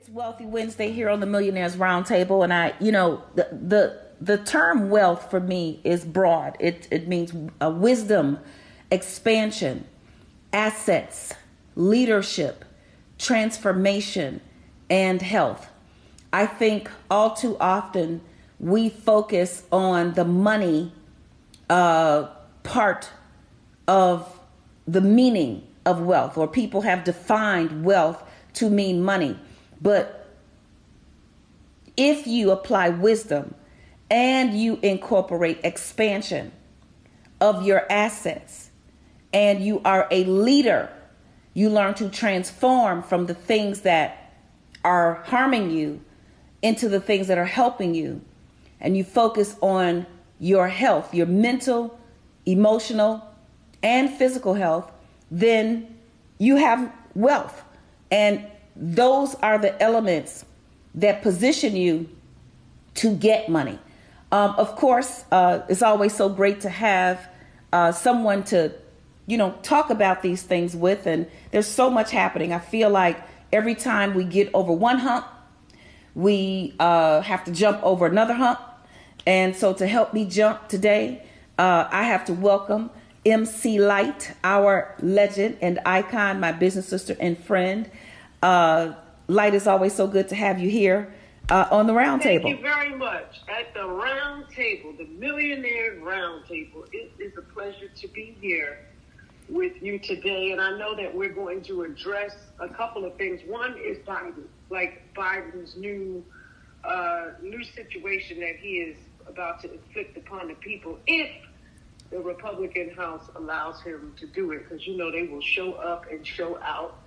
It's Wealthy Wednesday here on the Millionaires Roundtable, and I, you know, the the the term wealth for me is broad. It it means a wisdom, expansion, assets, leadership, transformation, and health. I think all too often we focus on the money uh, part of the meaning of wealth, or people have defined wealth to mean money. But if you apply wisdom and you incorporate expansion of your assets and you are a leader, you learn to transform from the things that are harming you into the things that are helping you. And you focus on your health, your mental, emotional, and physical health, then you have wealth. And those are the elements that position you to get money. Um, of course, uh, it's always so great to have uh, someone to, you know, talk about these things with. And there's so much happening. I feel like every time we get over one hump, we uh, have to jump over another hump. And so to help me jump today, uh, I have to welcome MC Lyte, our legend and icon, my business sister and friend. Uh, Lyte is always so good to have you here uh, on the round Thank table. Thank you very much. At the round table, the millionaire round table, it is a pleasure to be here with you today. And I know that we're going to address a couple of things. One is Biden, like Biden's new uh, new situation that he is about to inflict upon the people if the Republican House allows him to do it, because you know they will show up and show out.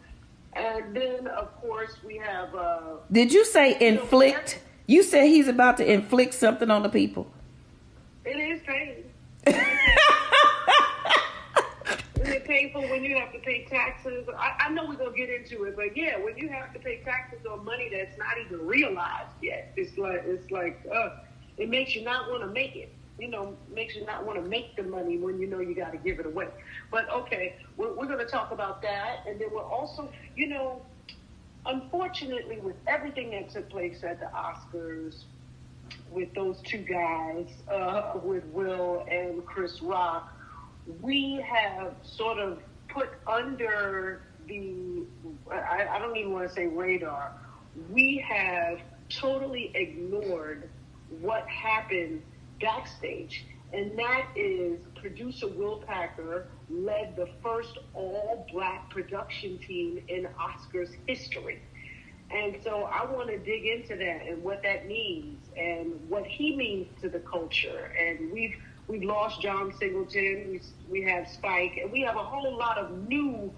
And then, of course, we have. Uh, Did you say inflict? You said he's about to inflict something on the people. It is pain. Is it painful when you have to pay taxes? I, I know we're gonna get into it, but yeah, when you have to pay taxes on money that's not even realized yet, it's like it's like uh, it makes you not want to make it. You know, makes you not want to make the money when you know you got to give it away. But okay, we're, we're going to talk about that, and then we're also, you know, unfortunately, with everything that took place at the Oscars, with those two guys, uh, with Will and Chris Rock, we have sort of put under the, I, I don't even want to say radar, we have totally ignored what happened backstage. And that is producer Will Packer led the first all black production team in Oscars history. And so I want to dig into that and what that means and what he means to the culture. And we've we've lost John Singleton, we, we have Spike, and we have a whole lot of new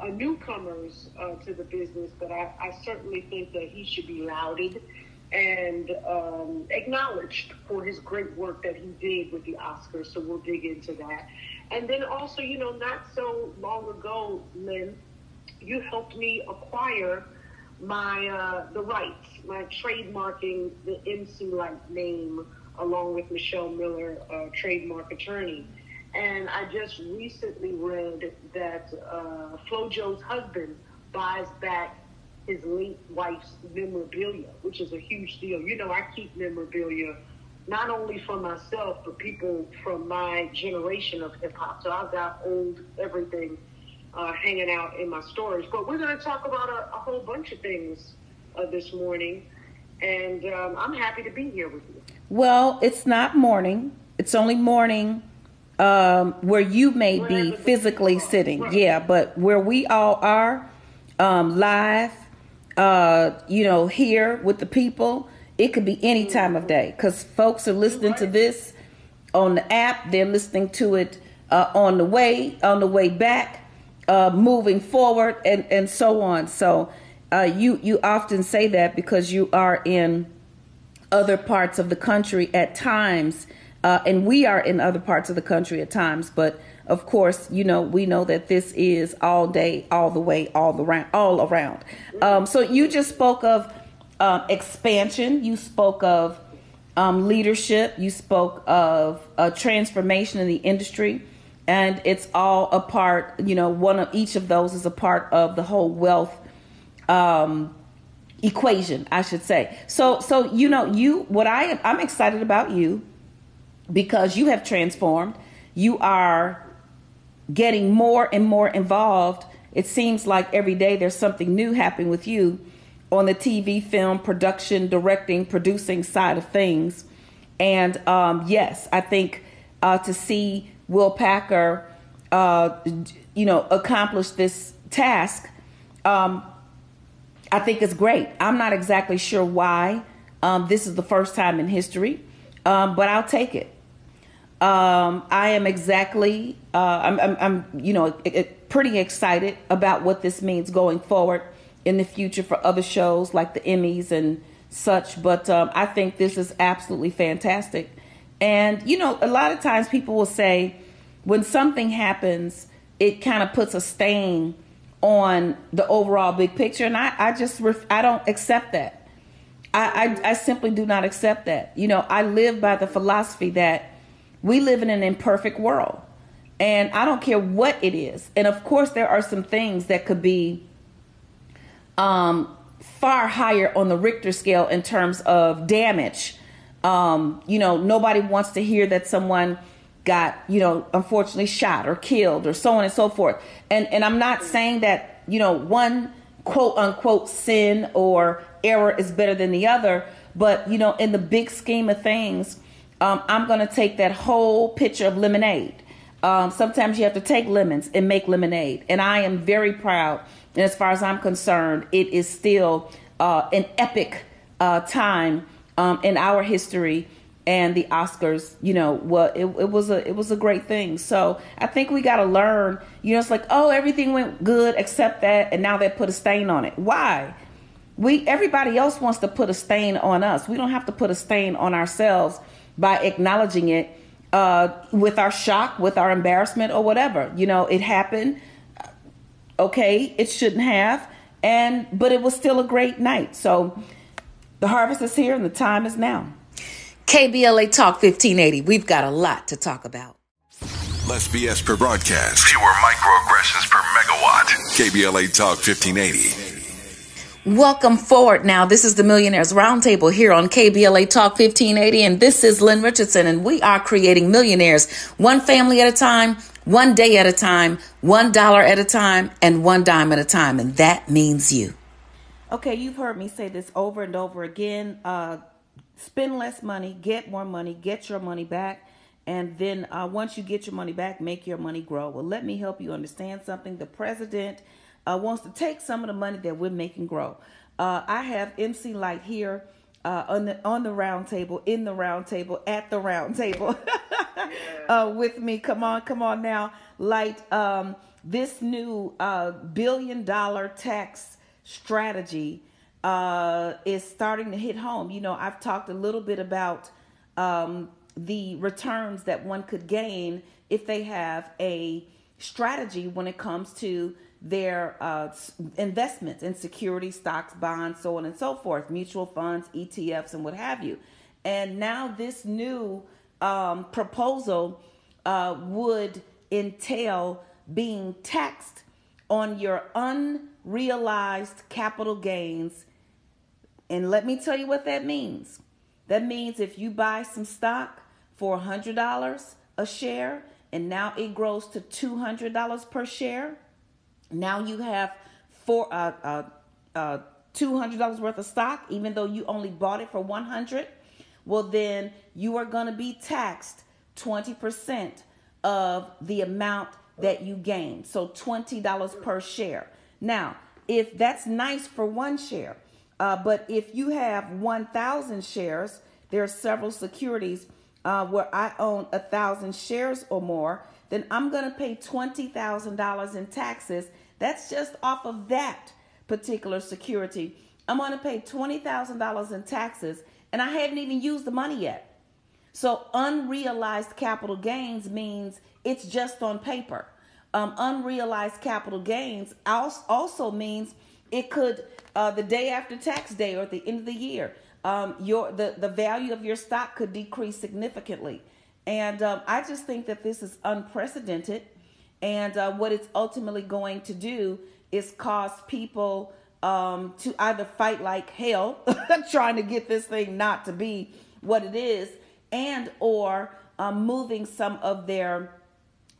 uh, newcomers uh, to the business. But I, I certainly think that he should be lauded and um, acknowledged for his great work that he did with the Oscars. So we'll dig into that. And then also, you know, not so long ago, Lynn, you helped me acquire my uh, the rights, my trademarking the MC Lyte name along with Michelle Miller, uh, trademark attorney. And I just recently read that uh, FloJo's husband buys back his late wife's memorabilia, which is a huge deal. You know, I keep memorabilia not only for myself, but people from my generation of hip hop. So I've got old everything uh, hanging out in my storage. But we're going to talk about a, a, whole bunch of things uh, this morning. And um, I'm happy to be here with you. Well, it's not morning. It's only morning um, where you may be physically sitting. Right. Yeah, but where we all are um, live uh, you know, here with the people. It could be any time of day because folks are listening to this on the app. They're listening to it uh, on the way, on the way back, uh, moving forward, and and so on. So uh, you you often say that because you are in other parts of the country at times, uh, and we are in other parts of the country at times, but of course, you know, we know that this is all day, all the way, all the round, all around. Um, so you just spoke of um, expansion. You spoke of um, leadership. You spoke of a transformation in the industry, and it's all a part. You know, one of each of those is a part of the whole wealth um, equation, I should say. So, so you know, you what I am, I'm excited about you because you have transformed. You are getting more and more involved. It seems like every day there's something new happening with you on the TV, film, production, directing, producing side of things. And um, yes, I think uh, to see Will Packer, uh, you know, accomplish this task, um, I think it's great. I'm not exactly sure why um, this is the first time in history, um, but I'll take it. Um, I am exactly, uh, I'm, I'm, I'm, you know, it, it, pretty excited about what this means going forward in the future for other shows like the Emmys and such. But um, I think this is absolutely fantastic. And, you know, a lot of times people will say when something happens, it kind of puts a stain on the overall big picture. And I, I just, ref- I don't accept that. I, I, I simply do not accept that. You know, I live by the philosophy that we live in an imperfect world. And I don't care what it is. And of course, there are some things that could be um, far higher on the Richter scale in terms of damage. Um, you know, nobody wants to hear that someone got, you know, unfortunately shot or killed or so on and so forth. And and I'm not saying that, you know, one quote unquote sin or error is better than the other, but you know, in the big scheme of things, um, I'm going to take that whole pitcher of lemonade. Um, sometimes you have to take lemons and make lemonade. And I am very proud. And as far as I'm concerned, it is still uh, an epic uh, time um, in our history. And the Oscars, you know, what it, it was a it was a great thing. So I think we got to learn. You know, it's like oh, everything went good except that, and now they put a stain on it. Why? We everybody else wants to put a stain on us. We don't have to put a stain on ourselves by acknowledging it uh, with our shock, with our embarrassment, or whatever. You know, it happened. Okay, it shouldn't have, and but it was still a great night. So the harvest is here, and the time is now. KBLA Talk 1580. We've got a lot to talk about. Less BS per broadcast. Fewer microaggressions per megawatt. KBLA Talk 1580. Welcome forward now. This is the Millionaires Roundtable here on KBLA Talk 1580, and this is Lynn Richardson, and we are creating millionaires one family at a time, one day at a time, one dollar at a time, and one dime at a time, and that means you. Okay, you've heard me say this over and over again. Uh, spend less money, get more money, get your money back. And then uh, once you get your money back, make your money grow. Well, let me help you understand something. The president uh, wants to take some of the money that we're making grow. Uh, I have MC Lyte here uh, on the on the round table, in the round table, at the round table uh, with me. Come on, come on now, Lyte. Um, this new uh, billion dollar tax strategy uh, is starting to hit home. You know, I've talked a little bit about um, the returns that one could gain if they have a strategy when it comes to their uh, investments in security, stocks, bonds, so on and so forth, mutual funds, ETFs, and what have you. And now this new um, proposal uh, would entail being taxed on your unrealized capital gains. And let me tell you what that means. That means if you buy some stock for $100 a share and now it grows to $200 per share, now you have four uh, uh, uh, two hundred dollars worth of stock, even though you only bought it for one hundred. Well, then you are going to be taxed twenty percent of the amount that you gain. So twenty dollars per share. Now, if that's nice for one share, uh, but if you have one thousand shares, there are several securities uh, where I own a thousand shares or more. Then I'm going to pay twenty thousand dollars in taxes that's just off of that particular security. I'm going to pay $20,000 in taxes and I haven't even used the money yet. So unrealized capital gains means it's just on paper. Um, unrealized capital gains also means it could uh, the day after tax day or at the end of the year, um, your the the value of your stock could decrease significantly. And um, I just think that this is unprecedented. And uh, what it's ultimately going to do is cause people um, to either fight like hell, trying to get this thing not to be what it is, and or um, moving some of their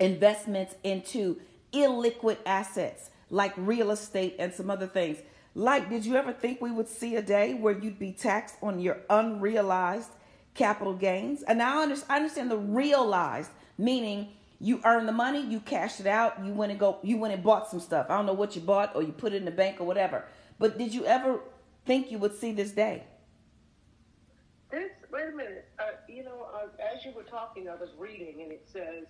investments into illiquid assets like real estate and some other things. Like, did you ever think we would see a day where you'd be taxed on your unrealized capital gains? And now I understand the realized, meaning you earn the money, you cashed it out, you went and go, you went and bought some stuff. I don't know what you bought, or you put it in the bank or whatever. But did you ever think you would see this day? This wait a minute. Uh, you know, uh, as you were talking, I was reading, and it says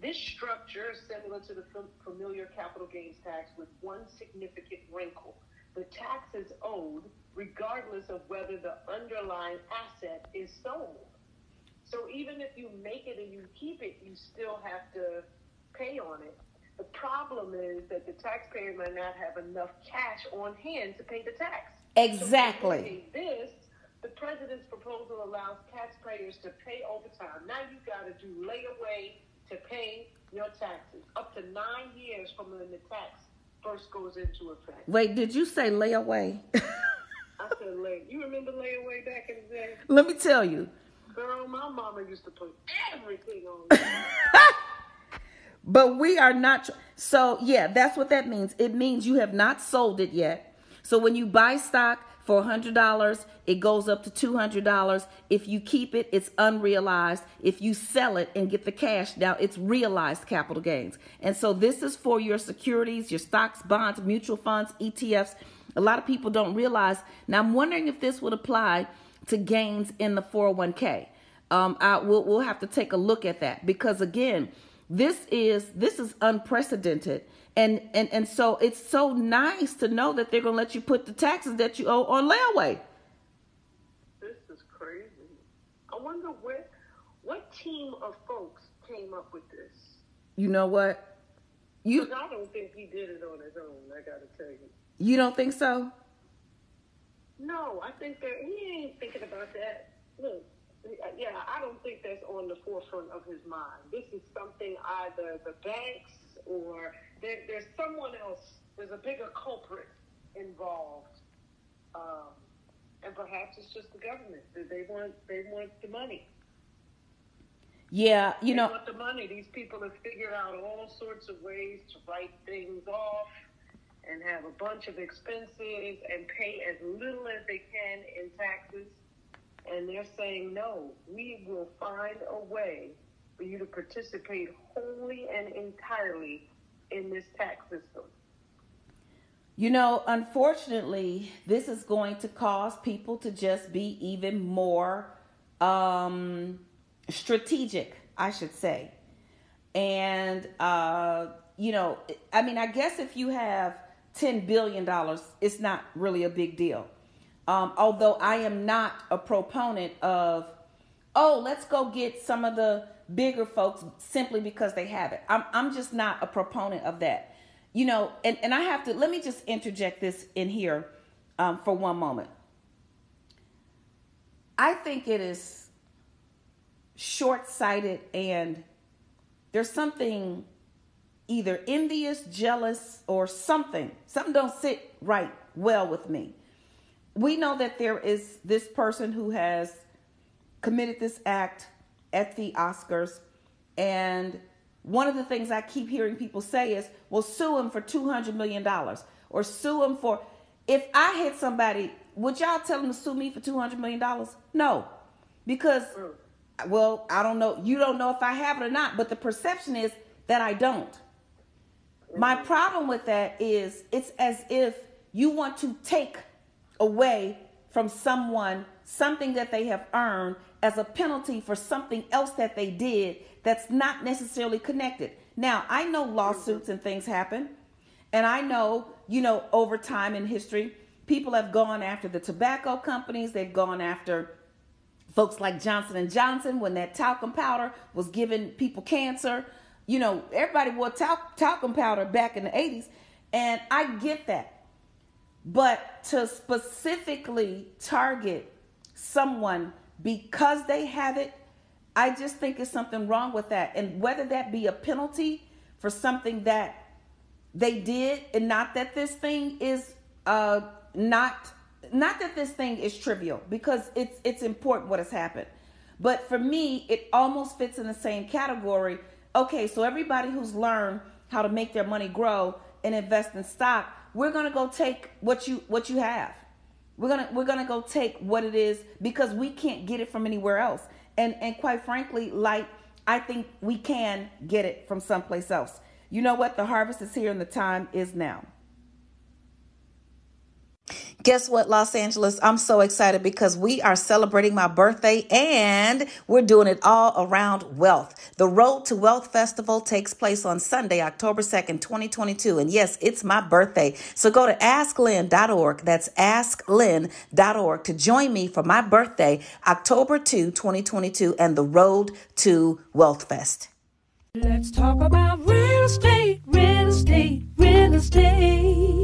this structure is similar to the familiar capital gains tax with one significant wrinkle the tax is owed regardless of whether the underlying asset is sold. So even if you make it and you keep it, you still have to pay on it. The problem is that the taxpayer might not have enough cash on hand to pay the tax. Exactly. So this, the president's proposal allows taxpayers to pay overtime. Now you've got to do layaway to pay your taxes up to nine years from when the tax first goes into effect. Wait, did you say layaway? I said lay. You remember layaway back in the day? Let me tell you. Girl, my mama used to put everything on. but we are not. So yeah, that's what that means. It means you have not sold it yet. So when you buy stock, for $100, it goes up to $200. If you keep it, it's unrealized. If you sell it and get the cash, now it's realized capital gains. And so this is for your securities, your stocks, bonds, mutual funds, ETFs. A lot of people don't realize. Now I'm wondering if this would apply to gains in the 401k. Um, I, we'll, we'll have to take a look at that because again, this is this is unprecedented. And and and so it's so nice to know that they're going to let you put the taxes that you owe on layaway. This is crazy. I wonder what what team of folks came up with this? You know what? You i don't think he did it on his own i gotta tell you. You don't think so no i think that he ain't thinking about that look yeah, I don't think that's on the forefront of his mind. This is something either the banks or there, there's someone else. There's a bigger culprit involved, um, and perhaps it's just the government. They want they want the money. Yeah, you they know, want the money. These people have figured out all sorts of ways to write things off and have a bunch of expenses and pay as little as they can in taxes and they're saying, no, we will find a way for you to participate wholly and entirely in this tax system. You know, unfortunately, this is going to cause people to just be even more um, strategic, I should say. And, uh, you know, I mean, I guess if you have $10 billion, it's not really a big deal. Um, although I am not a proponent of, oh, let's go get some of the bigger folks simply because they have it. I'm, I'm just not a proponent of that. You know, and, and I have to, let me just interject this in here um, for one moment. I think it is short sighted and there's something either envious, jealous, or something. Something don't sit right well with me we know that there is this person who has committed this act at the Oscars. And one of the things I keep hearing people say is, well, sue him for $200 million or sue him for. If I hit somebody, would y'all tell them to sue me for $200 million? No. Because, well, I don't know. You don't know if I have it or not, but the perception is that I don't. My problem with that is it's as if you want to take away from someone something that they have earned as a penalty for something else that they did that's not necessarily connected. Now, I know lawsuits and things happen, and I know, you know, over time in history, people have gone after the tobacco companies, they've gone after folks like Johnson and Johnson when that talcum powder was giving people cancer. You know, everybody wore tal- talcum powder back in the 80s, and I get that. But to specifically target someone because they have it, I just think there's something wrong with that. And whether that be a penalty for something that they did, and not that this thing is uh, not not that this thing is trivial because it's it's important what has happened, but for me, it almost fits in the same category. Okay, so everybody who's learned how to make their money grow and invest in stock, we're gonna go take what you what you have. We're gonna we're gonna go take what it is because we can't get it from anywhere else. And and quite frankly, like I think we can get it from someplace else. You know what? The harvest is here and the time is now. Guess what, Los Angeles? I'm so excited because we are celebrating my birthday and we're doing it all around wealth. The Road to Wealth Festival takes place on Sunday, October 2nd, 2022. And yes, it's my birthday. So go to asklyn.org. That's asklyn.org to join me for my birthday, October 2, 2022, and the Road to Wealth Fest. Let's talk about real estate, real estate, real estate.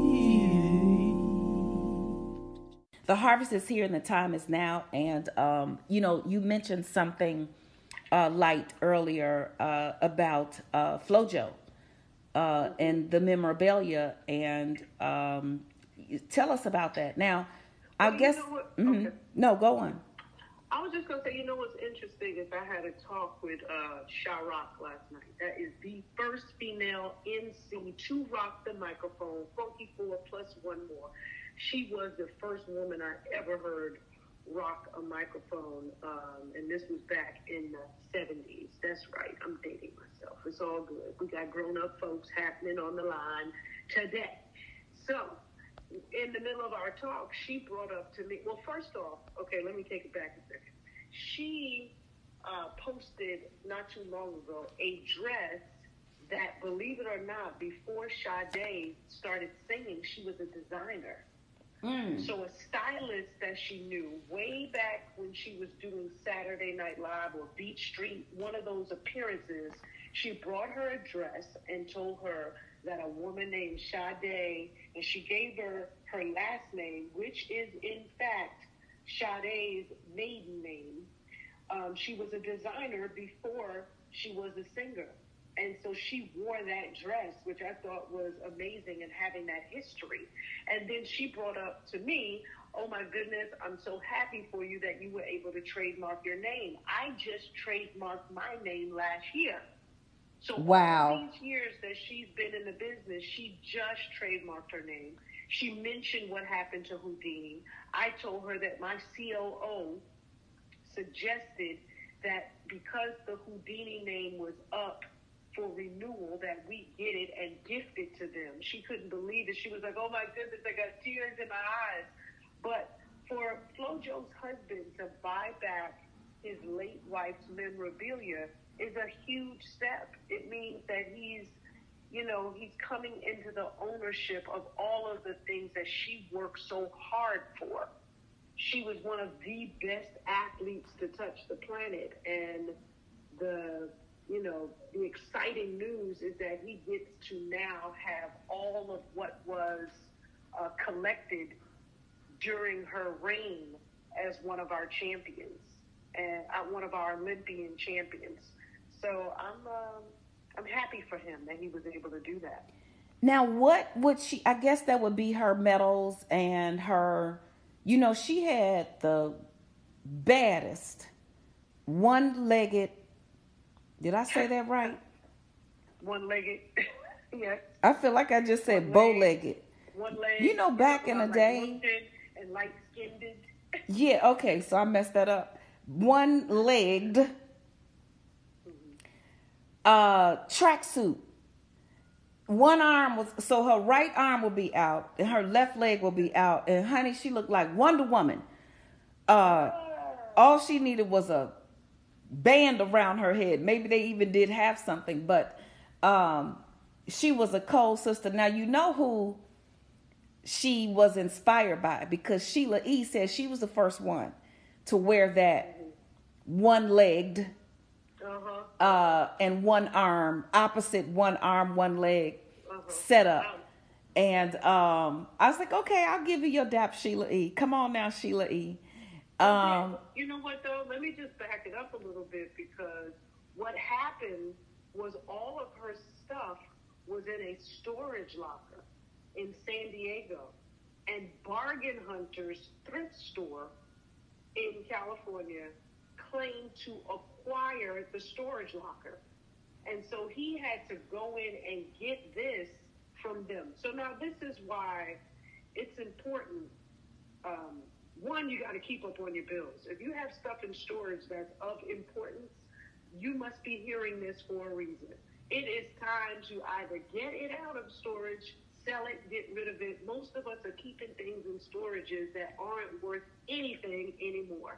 The harvest is here and the time is now. And um, you know, you mentioned something uh, Lyte earlier uh, about uh, FloJo uh, and the memorabilia, and um, tell us about that. Now, I Well, you guess know mhm. Okay. no, go on. I was just gonna say, you know what's interesting is I had a talk with uh, Sha Rock last night. That is the first female MC to rock the microphone, Funky Four plus one more. She was the first woman I ever heard rock a microphone, um, and this was back in the 70s. That's right, I'm dating myself. It's all good. We got grown up folks happening on the line today. So, in the middle of our talk, she brought up to me. Well, first off, okay, let me take it back a second. She uh, posted not too long ago a dress that, believe it or not, before Sade started singing, she was a designer. So a stylist that she knew way back when she was doing Saturday Night Live or Beat Street, one of those appearances, she brought her a dress and told her that a woman named Sade, and she gave her her last name, which is in fact Sade's maiden name. Um, she was a designer before she was a singer. And so she wore that dress, which I thought was amazing and having that history. And then she brought up to me, Oh my goodness, I'm so happy for you that you were able to trademark your name. I just trademarked my name last year. So Wow. these years that she's been in the business, she just trademarked her name. She mentioned what happened to Whodini. I told her that my COO suggested that because the Whodini name was up for renewal, that we get it and gift it to them. She couldn't believe it. She was like, "Oh my goodness, I got tears in my eyes." But for FloJo's husband to buy back his late wife's memorabilia is a huge step. It means that he's, you know, he's coming into the ownership of all of the things that she worked so hard for she was one of the best athletes to touch the planet and the you know the exciting news is that he gets to now have all of what was uh, collected during her reign as one of our champions and uh, one of our Olympian champions. So I'm um, I'm happy for him that he was able to do that. Now, what would she? I guess that would be her medals and her. You know, she had the baddest one-legged. Did I say that right? One-legged, yes. I feel like I just said bow-legged. One leg. You know, back in the like day- and light skinned. Yeah. Okay. So I messed that up. One-legged. Uh, tracksuit. One arm was so her right arm will be out and her left leg will be out. And honey, she looked like Wonder Woman. Uh, all she needed was a band around her head. Maybe they even did have something, but um, she was a cold sister. Now you know who she was inspired by because Sheila E said she was the first one to wear that one-legged Uh-huh. uh, and one arm, opposite one arm, one leg Uh-huh. set up. And um, I was like, okay, I'll give you your dap, Sheila E. Come on now, Sheila E. Um, you know what though? Let me just back it up a little bit because what happened was all of her stuff was in a storage locker in San Diego, and Bargain Hunters thrift store in California claimed to acquire the storage locker. And so he had to go in and get this from them. So now this is why it's important. Um, one, you got to keep up on your bills. If you have stuff in storage that's of importance, you must be hearing this for a reason. It is time to either get it out of storage, sell it, get rid of it. Most of us are keeping things in storages that aren't worth anything anymore.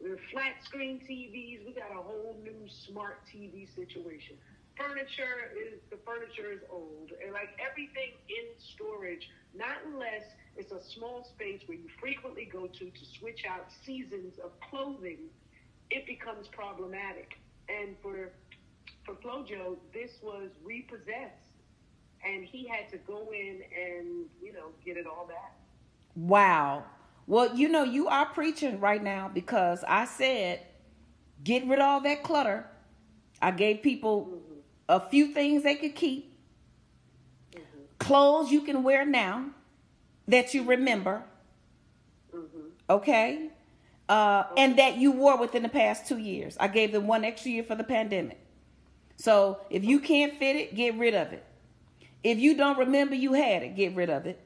We're flat screen TVs. We got a whole new smart TV situation. Furniture is the furniture is old, and like everything in storage, not unless it's a small space where you frequently go to to switch out seasons of clothing, it becomes problematic. And for for FloJo, this was repossessed, and he had to go in and you know get it all back. Wow. Well, you know, you are preaching right now because I said, get rid of all that clutter. I gave people mm-hmm. A few things they could keep, clothes you can wear now that you remember, okay? Uh, and that you wore within the past two years. I gave them one extra year for the pandemic. So if you can't fit it, get rid of it. If you don't remember you had it, get rid of it.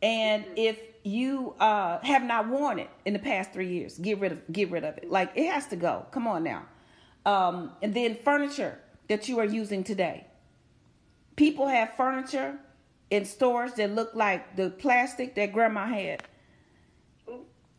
And if you uh, have not worn it in the past three years, get rid of get rid of it. Like it has to go. Come on now. Um, and then furniture that you are using today. People have furniture in stores that look like the plastic that grandma had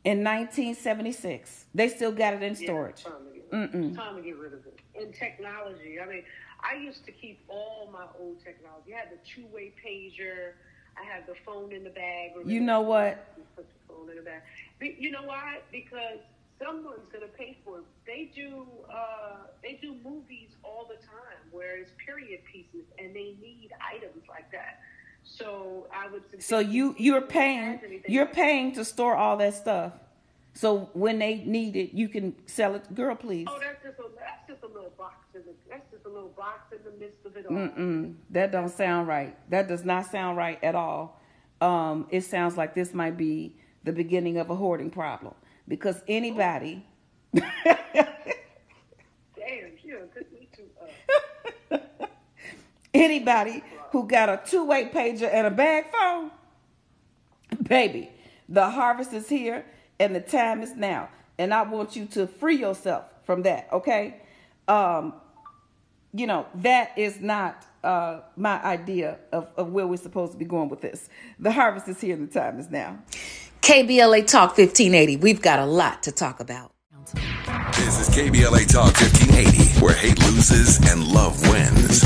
in 1976. They still got it in storage. Yeah, time, to get, time to get rid of it. And technology. I mean, I used to keep all my old technology. I had the two-way pager. I had the phone in the bag. You know what? You Put the phone in the bag. Be- You know why? Because someone's gonna pay for it. They do. Uh, they do movies all the time where it's period pieces, and they need items like that. So I would. suggest So you you're paying you're paying to store all that stuff. So when they need it, you can sell it. Girl, please. Oh, that's just a that's just a little box in the that's just a little box in the midst of it all. Mm-mm, that don't sound right. That does not sound right at all. Um, it sounds like this might be the beginning of a hoarding problem because anybody, Damn, took me to uh, anybody who got a two-way pager and a bag phone, baby, the harvest is here and the time is now. And I want you to free yourself from that, okay? Um, you know, that is not uh, my idea of, of where we're supposed to be going with this. The harvest is here and the time is now. KBLA Talk 1580. We've got a lot to talk about. This is KBLA Talk 1580, where hate loses and love wins.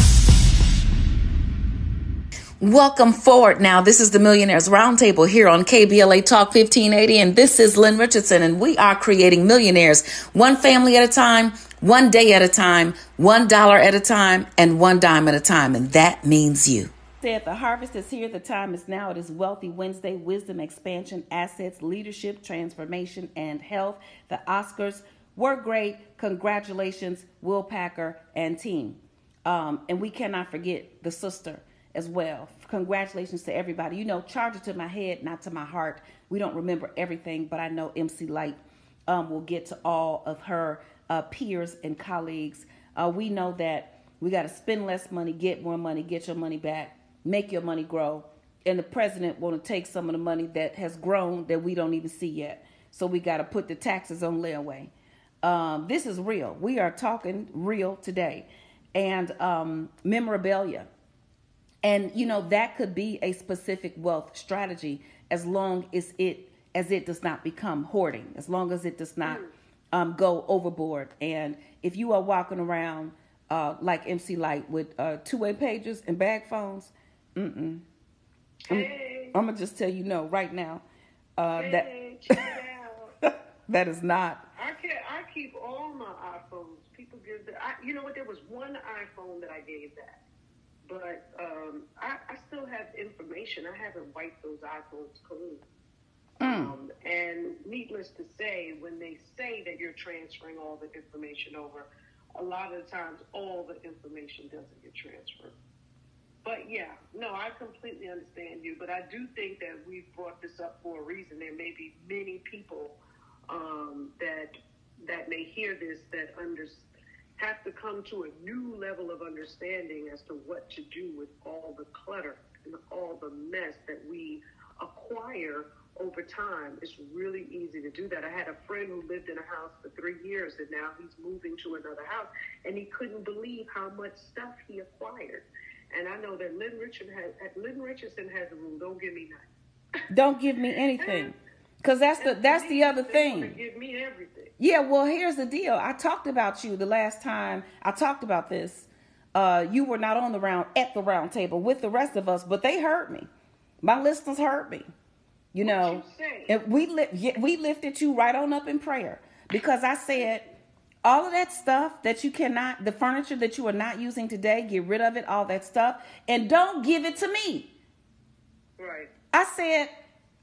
Welcome forward now. This is the Millionaires Roundtable here on KBLA Talk 1580, and this is Lynn Richardson, and we are creating millionaires one family at a time, one day at a time, one dollar at a time, and one dime at a time, and that means you. Said the harvest is here, the time is now. It is Wealthy Wednesday, wisdom, expansion, assets, leadership, transformation, and health. The Oscars were great. Congratulations, Will Packer and team. Um, and we cannot forget the sister as well. Congratulations to everybody. You know, charge it to my head, not to my heart. We don't remember everything, but I know MC Lyte um, will get to all of her uh, peers and colleagues. Uh, we know that we got to spend less money, get more money, get your money back, make your money grow. And the president want to take some of the money that has grown that we don't even see yet. So we got to put the taxes on layaway. Um, this is real. We are talking real today. And um, memorabilia. And you know that could be a specific wealth strategy as long as it as it does not become hoarding, as long as it does not um, go overboard. And if you are walking around uh, like MC Lyte with uh, two-way pages and bag phones, mm-mm. hey, I'm gonna just tell you no right now. Uh, that hey, out. that is not. I can I keep all my iPhones. People give the. I, you know what? There was one iPhone that I gave that, but um, I, I still have information. I haven't wiped those iPhones clean. Um, and needless to say, when they say that you're transferring all the information over, a lot of the times all the information doesn't get transferred. But yeah, no, I completely understand you. But I do think that we've brought this up for a reason. There may be many people um, that that may hear this that under, have to come to a new level of understanding as to what to do with all the clutter and all the mess that we acquire over time. It's really easy to do that. I had a friend who lived in a house for three years and now he's moving to another house and he couldn't believe how much stuff he acquired. And I know that Lynn Richardson has Lynn Richardson has a rule, don't give me nothing. Don't give me anything. Cause that's the that's the other thing. Give me everything. Yeah, well, here's the deal. I talked about you the last time I talked about this. Uh, you were not on the round at the round table with the rest of us, but they hurt me. My listeners hurt me. You know, you and we li- we lifted you right on up in prayer because I said all of that stuff that you cannot, the furniture that you are not using today, get rid of it, all that stuff, and don't give it to me. Right. I said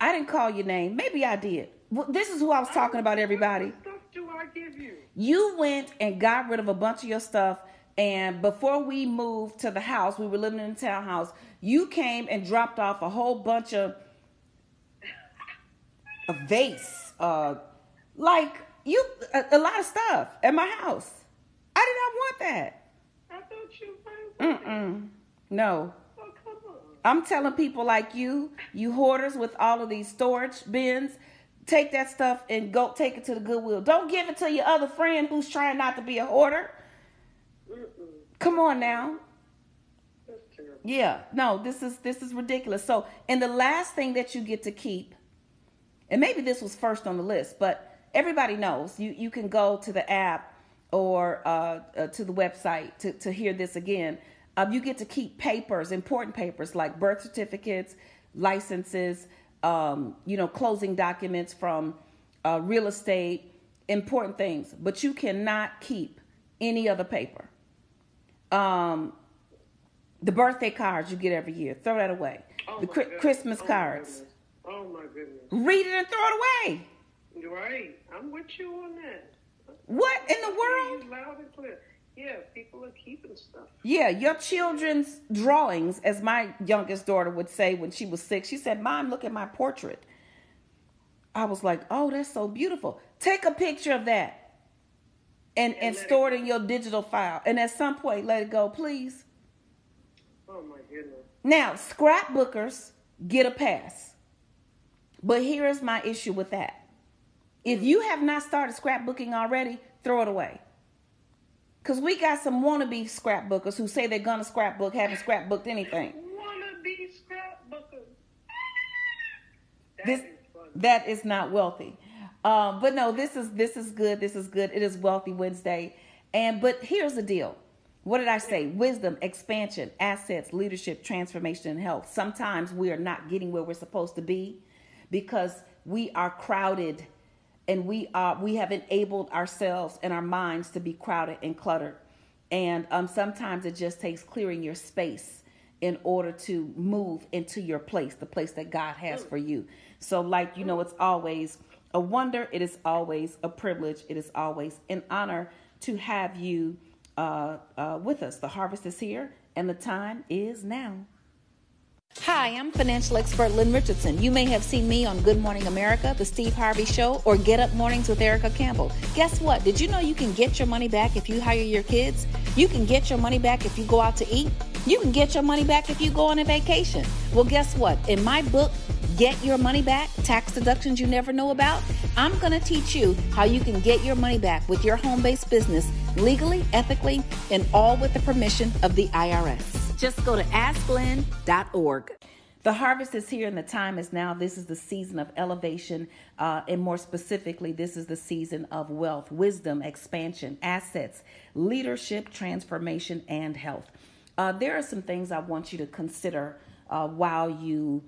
I didn't call your name. Maybe I did. Well, this is who I was talking about, everybody. What stuff do I give you? You went and got rid of a bunch of your stuff. And before we moved to the house, we were living in a townhouse. You came and dropped off a whole bunch of a vase, uh, like you, a, a lot of stuff at my house. I did not want that. I thought you were. Mm-mm. No, Oh, come on. I'm telling people like you, you hoarders with all of these storage bins, take that stuff and go take it to the Goodwill. Don't give it to your other friend who's trying not to be a hoarder. Mm-mm. Come on now. Yeah, no, this is this is ridiculous. So, and the last thing that you get to keep, and maybe this was first on the list, but everybody knows you you can go to the app or uh, uh, to the website to to hear this again. Um, you get to keep papers, important papers like birth certificates, licenses, um, you know, closing documents from uh, real estate, important things. But you cannot keep any other paper. Um, the birthday cards you get every year, throw that away. Oh the goodness. Christmas Oh cards. Oh my goodness. read it and throw it away. Right. I'm with you on that. What in the world? you Loud and clear. Yeah, people are keeping stuff. Yeah, your children's drawings, as my youngest daughter would say when she was six, she said, Mom, look at my portrait. I was like, Oh, that's so beautiful. Take a picture of that and, and it store it in your digital file. And at some point, let it go, please. Oh my goodness. Now, scrapbookers get a pass. But here's my issue with that. If you have not started scrapbooking already, throw it away. Because we got some wannabe scrapbookers who say they're to scrapbook, haven't scrapbooked anything. Wanna scrapbookers. That This is that is not wealthy. Um, but no, this is this is good. This is good. It is wealthy Wednesday. And but here's the deal. What did I say? Wisdom, expansion, assets, leadership, transformation, and health. Sometimes we are not getting where we're supposed to be because we are crowded and we are we have enabled ourselves and our minds to be crowded and cluttered. And um, sometimes it just takes clearing your space in order to move into your place, the place that God has for you. So, like you know, it's always a wonder. It is always a privilege. It is always an honor to have you uh, uh, with us. The harvest is here, and the time is now. Hi, I'm financial expert Lynn Richardson. You may have seen me on Good Morning America, The Steve Harvey Show, or Get Up Mornings with Erica Campbell. Guess what? Did you know you can get your money back if you hire your kids? You can get your money back if you go out to eat? You can get your money back if you go on a vacation. Well, guess what? In my book, Get Your Money Back Tax Deductions You Never Know About, I'm going to teach you how you can get your money back with your home based business legally, ethically, and all with the permission of the IRS. Just go to asklyn.org. The harvest is here and the time is now. This is the season of elevation, uh, and more specifically, this is the season of wealth, wisdom, expansion, assets, leadership, transformation, and health. Uh, there are some things I want you to consider uh, while you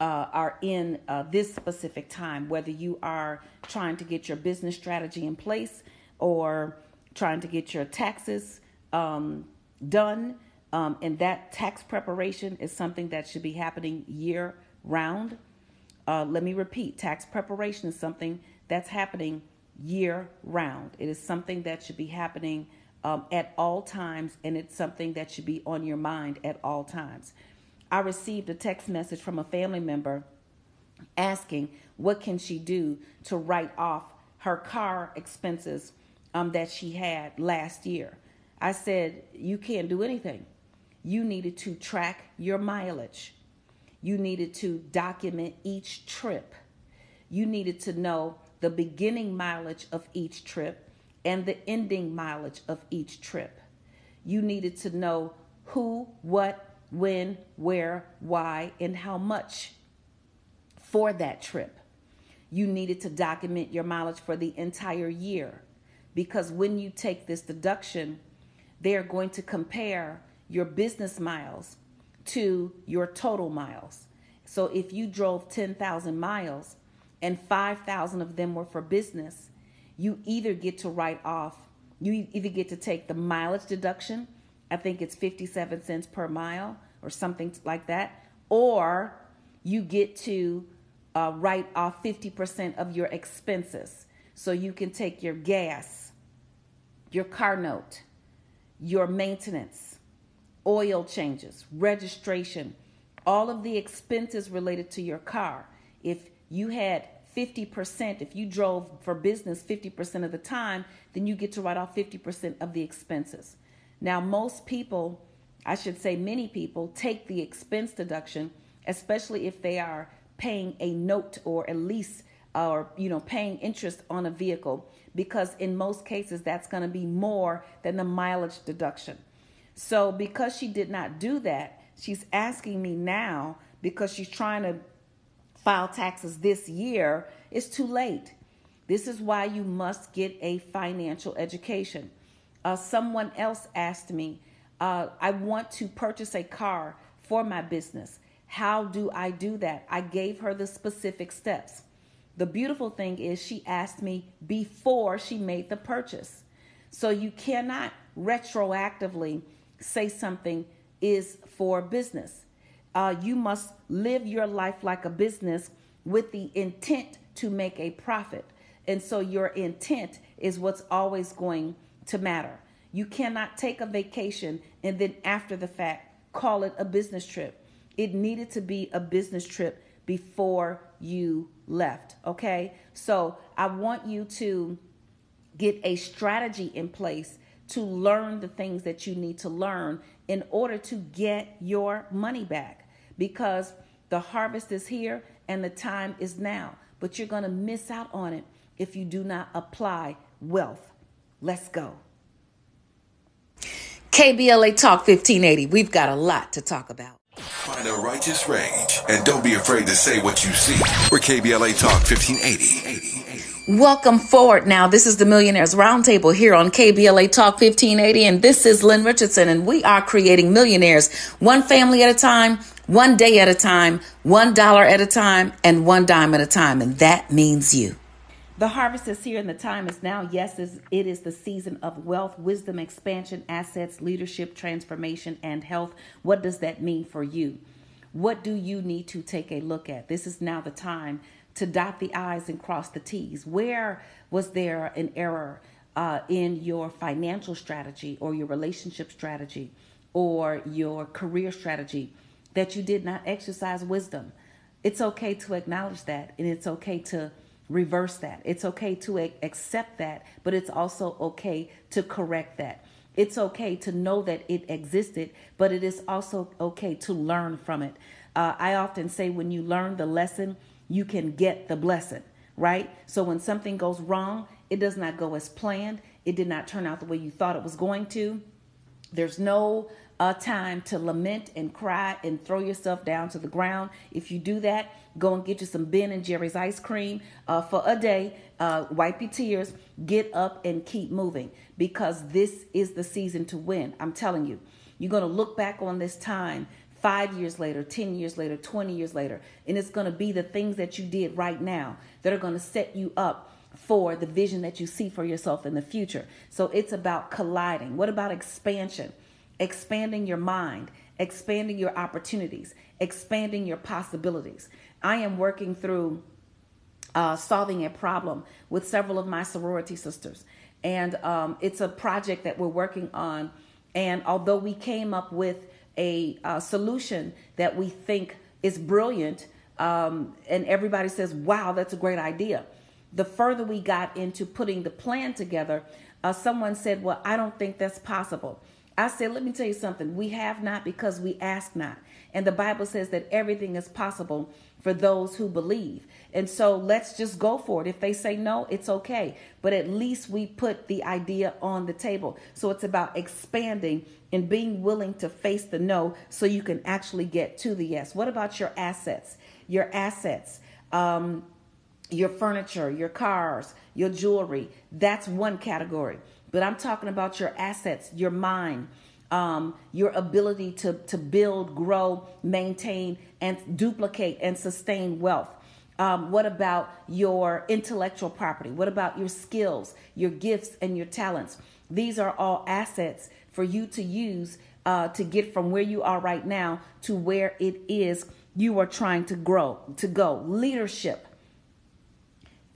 uh, are in uh, this specific time, whether you are trying to get your business strategy in place or trying to get your taxes um, done. Um, and that tax preparation is something that should be happening year round. Uh, let me repeat tax preparation is something that's happening year round. It is something that should be happening um, at all times, and it's something that should be on your mind at all times. I received a text message from a family member asking what can she do to write off her car expenses um, that she had last year. I said, You can't do anything. You needed to track your mileage. You needed to document each trip. You needed to know the beginning mileage of each trip and the ending mileage of each trip. You needed to know who, what, when, where, why, and how much for that trip. You needed to document your mileage for the entire year because when you take this deduction, they are going to compare your business miles to your total miles. So if you drove 10,000 miles and 5,000 of them were for business, you either get to write off, you either get to take the mileage deduction, I think it's 57 cents per mile or something like that, or you get to uh, write off 50% of your expenses. So you can take your gas, your car note, your maintenance, oil changes, registration, all of the expenses related to your car. If you had 50%, if you drove for business 50% of the time, then you get to write off 50% of the expenses. Now, most people, I should say many people, take the expense deduction, especially if they are paying a note or a lease or you know paying interest on a vehicle because in most cases that's going to be more than the mileage deduction. So because she did not do that, she's asking me now because she's trying to file taxes this year, it's too late. This is why you must get a financial education. Uh, someone else asked me, uh, I want to purchase a car for my business. How do I do that? I gave her the specific steps. The beautiful thing is, she asked me before she made the purchase. So you cannot retroactively say something is for business. Uh, you must live your life like a business with the intent to make a profit. And so your intent is what's always going to matter. You cannot take a vacation and then after the fact call it a business trip. It needed to be a business trip before you left. Okay. So I want you to get a strategy in place to learn the things that you need to learn in order to get your money back because the harvest is here and the time is now. But you're going to miss out on it if you do not apply wealth. Let's go. KBLA Talk 1580. We've got a lot to talk about. Find a righteous rage and don't be afraid to say what you see. We're KBLA Talk 1580. Welcome forward now. This is the Millionaires Roundtable here on KBLA Talk 1580, and this is Lynn Richardson, and we are creating millionaires one family at a time, one day at a time, one dollar at a time, and one dime at a time, and that means you. The harvest is here and the time is now. Yes, it is the season of wealth, wisdom, expansion, assets, leadership, transformation, and health. What does that mean for you? What do you need to take a look at? This is now the time to dot the I's and cross the T's. Where was there an error uh, in your financial strategy or your relationship strategy or your career strategy that you did not exercise wisdom? It's okay to acknowledge that and it's okay to reverse that. It's okay to accept that, but it's also okay to correct that. It's okay to know that it existed, but it is also okay to learn from it. Uh, I often say when you learn the lesson, you can get the blessing, right? So when something goes wrong, it does not go as planned, it did not turn out the way you thought it was going to. There's no uh, time to lament and cry and throw yourself down to the ground. If you do that, go and get you some Ben and Jerry's ice cream uh, for a day. Uh, wipe your tears, get up and keep moving because this is the season to win. I'm telling you, you're going to look back on this time five years later, 10 years later, 20 years later, and it's going to be the things that you did right now that are going to set you up for the vision that you see for yourself in the future. So it's about colliding. What about expansion? Expanding your mind, expanding your opportunities, expanding your possibilities. I am working through uh, solving a problem with several of my sorority sisters. And um, it's a project that we're working on. And although we came up with a uh, solution that we think is brilliant, um, and everybody says, wow, that's a great idea. The further we got into putting the plan together, uh, someone said, well, I don't think that's possible. I said, let me tell you something. We have not because we ask not. And the Bible says that everything is possible for those who believe. And so let's just go for it. If they say no, it's okay. But at least we put the idea on the table. So it's about expanding and being willing to face the no so you can actually get to the yes. What about your assets? Your assets. Um, your furniture, your cars, your jewelry. That's one category. But I'm talking about your assets, your mind, um, your ability to, to build, grow, maintain, and duplicate and sustain wealth. Um, what about your intellectual property? What about your skills, your gifts, and your talents? These are all assets for you to use uh, to get from where you are right now to where it is you are trying to grow, to go. Leadership.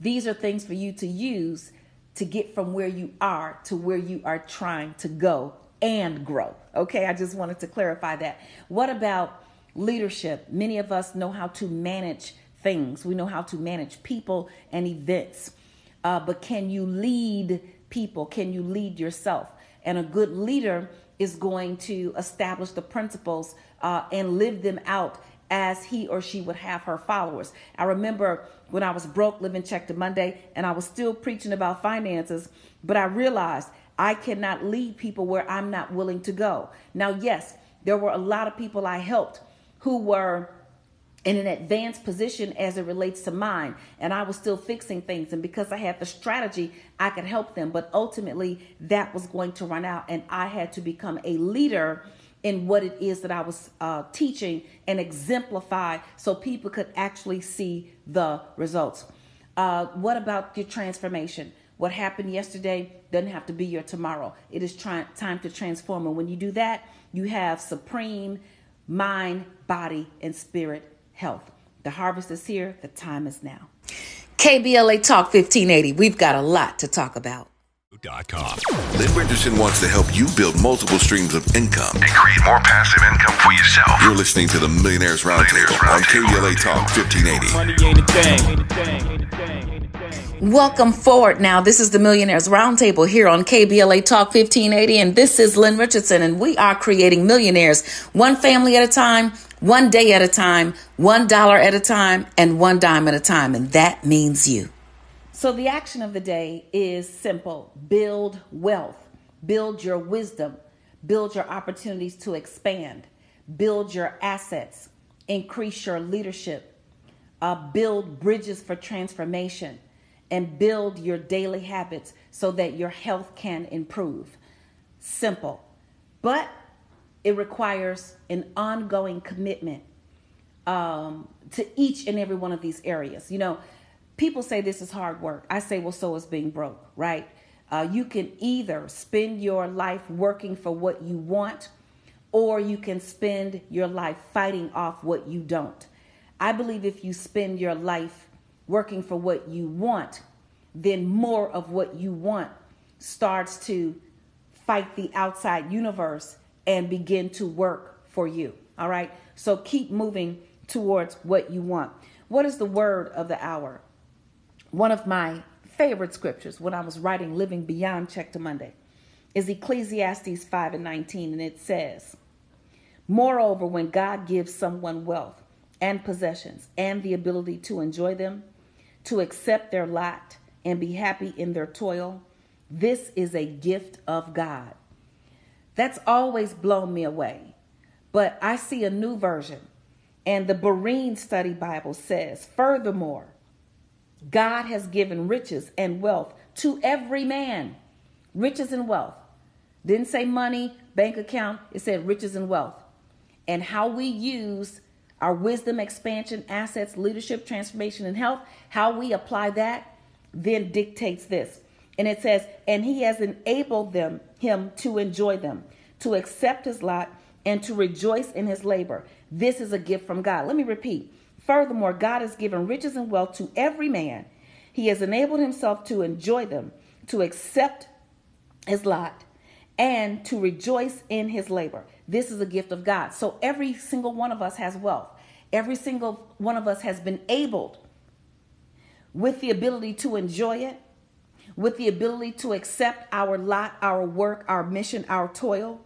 These are things for you to use to get from where you are to where you are trying to go and grow. Okay, I just wanted to clarify that. What about leadership? Many of us know how to manage things, we know how to manage people and events. Uh, but can you lead people? Can you lead yourself? And a good leader is going to establish the principles uh, and live them out as he or she would have her followers. I remember when I was broke, living check to Monday, and I was still preaching about finances, but I realized I cannot lead people where I'm not willing to go. Now, yes, there were a lot of people I helped who were in an advanced position as it relates to mine and i was still fixing things and because i had the strategy i could help them but ultimately that was going to run out and i had to become a leader in what it is that I was uh, teaching and exemplify so people could actually see the results. Uh, what about your transformation? What happened yesterday doesn't have to be your tomorrow. It is try- time to transform. And when you do that, you have supreme mind, body, and spirit health. The harvest is here, the time is now. KBLA Talk 1580. We've got a lot to talk about. Lynn Richardson wants to help you build multiple streams of income. and create more passive income for yourself. You're listening to the Millionaires Roundtable on KBLA Talk 1580. Money ain't a thing. Ain't a thing. Ain't a thing. Ain't a thing. Welcome forward now. This is the Millionaires Roundtable here on KBLA Talk 1580, and this is Lynn Richardson, and we are creating millionaires one family at a time, one day at a time, one dollar at a time, and one dime at a time, and that means you. So, the action of the day is simple. Build wealth, build your wisdom, build your opportunities to expand, build your assets, increase your leadership, uh, build bridges for transformation, and build your daily habits so that your health can improve. Simple, but it requires an ongoing commitment um, to each and every one of these areas. You know, people say this is hard work. I say, well, so is being broke, right? Uh, you can either spend your life working for what you want, or you can spend your life fighting off what you don't. I believe if you spend your life working for what you want, then more of what you want starts to fight the outside universe and begin to work for you. All right. So keep moving towards what you want. What is the word of the hour? One of my favorite scriptures when I was writing Living Beyond Check to Monday is Ecclesiastes 5 and 19, and it says, Moreover, when God gives someone wealth and possessions and the ability to enjoy them, to accept their lot and be happy in their toil, this is a gift of God. That's always blown me away. But I see a new version, and the Berean Study Bible says, Furthermore, God has given riches and wealth to every man. Riches and wealth. Didn't say money, bank account, it said riches and wealth. And how we use our wisdom, expansion, assets, leadership, transformation, and health, how we apply that then dictates this. And it says, and he has enabled them him to enjoy them, to accept his lot, and to rejoice in his labor. This is a gift from God. Let me repeat. Furthermore, God has given riches and wealth to every man. He has enabled himself to enjoy them, to accept his lot, and to rejoice in his labor. This is a gift of God. So every single one of us has wealth. Every single one of us has been able with the ability to enjoy it, with the ability to accept our lot, our work, our mission, our toil,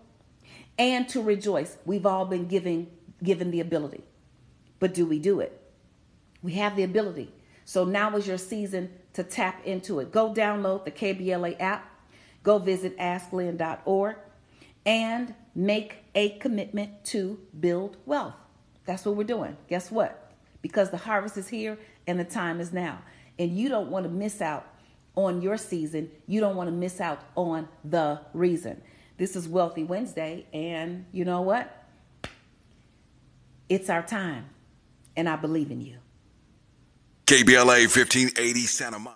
and to rejoice. We've all been giving given the ability. But do we do it? We have the ability. So now is your season to tap into it. Go download the KBLA app. Go visit asklyn.org and make a commitment to build wealth. That's what we're doing. Guess what? Because the harvest is here and the time is now. And you don't want to miss out on your season. You don't want to miss out on the reason. This is Wealthy Wednesday, and you know what? It's our time, and I believe in you. KBLA 1580 Santa Monica.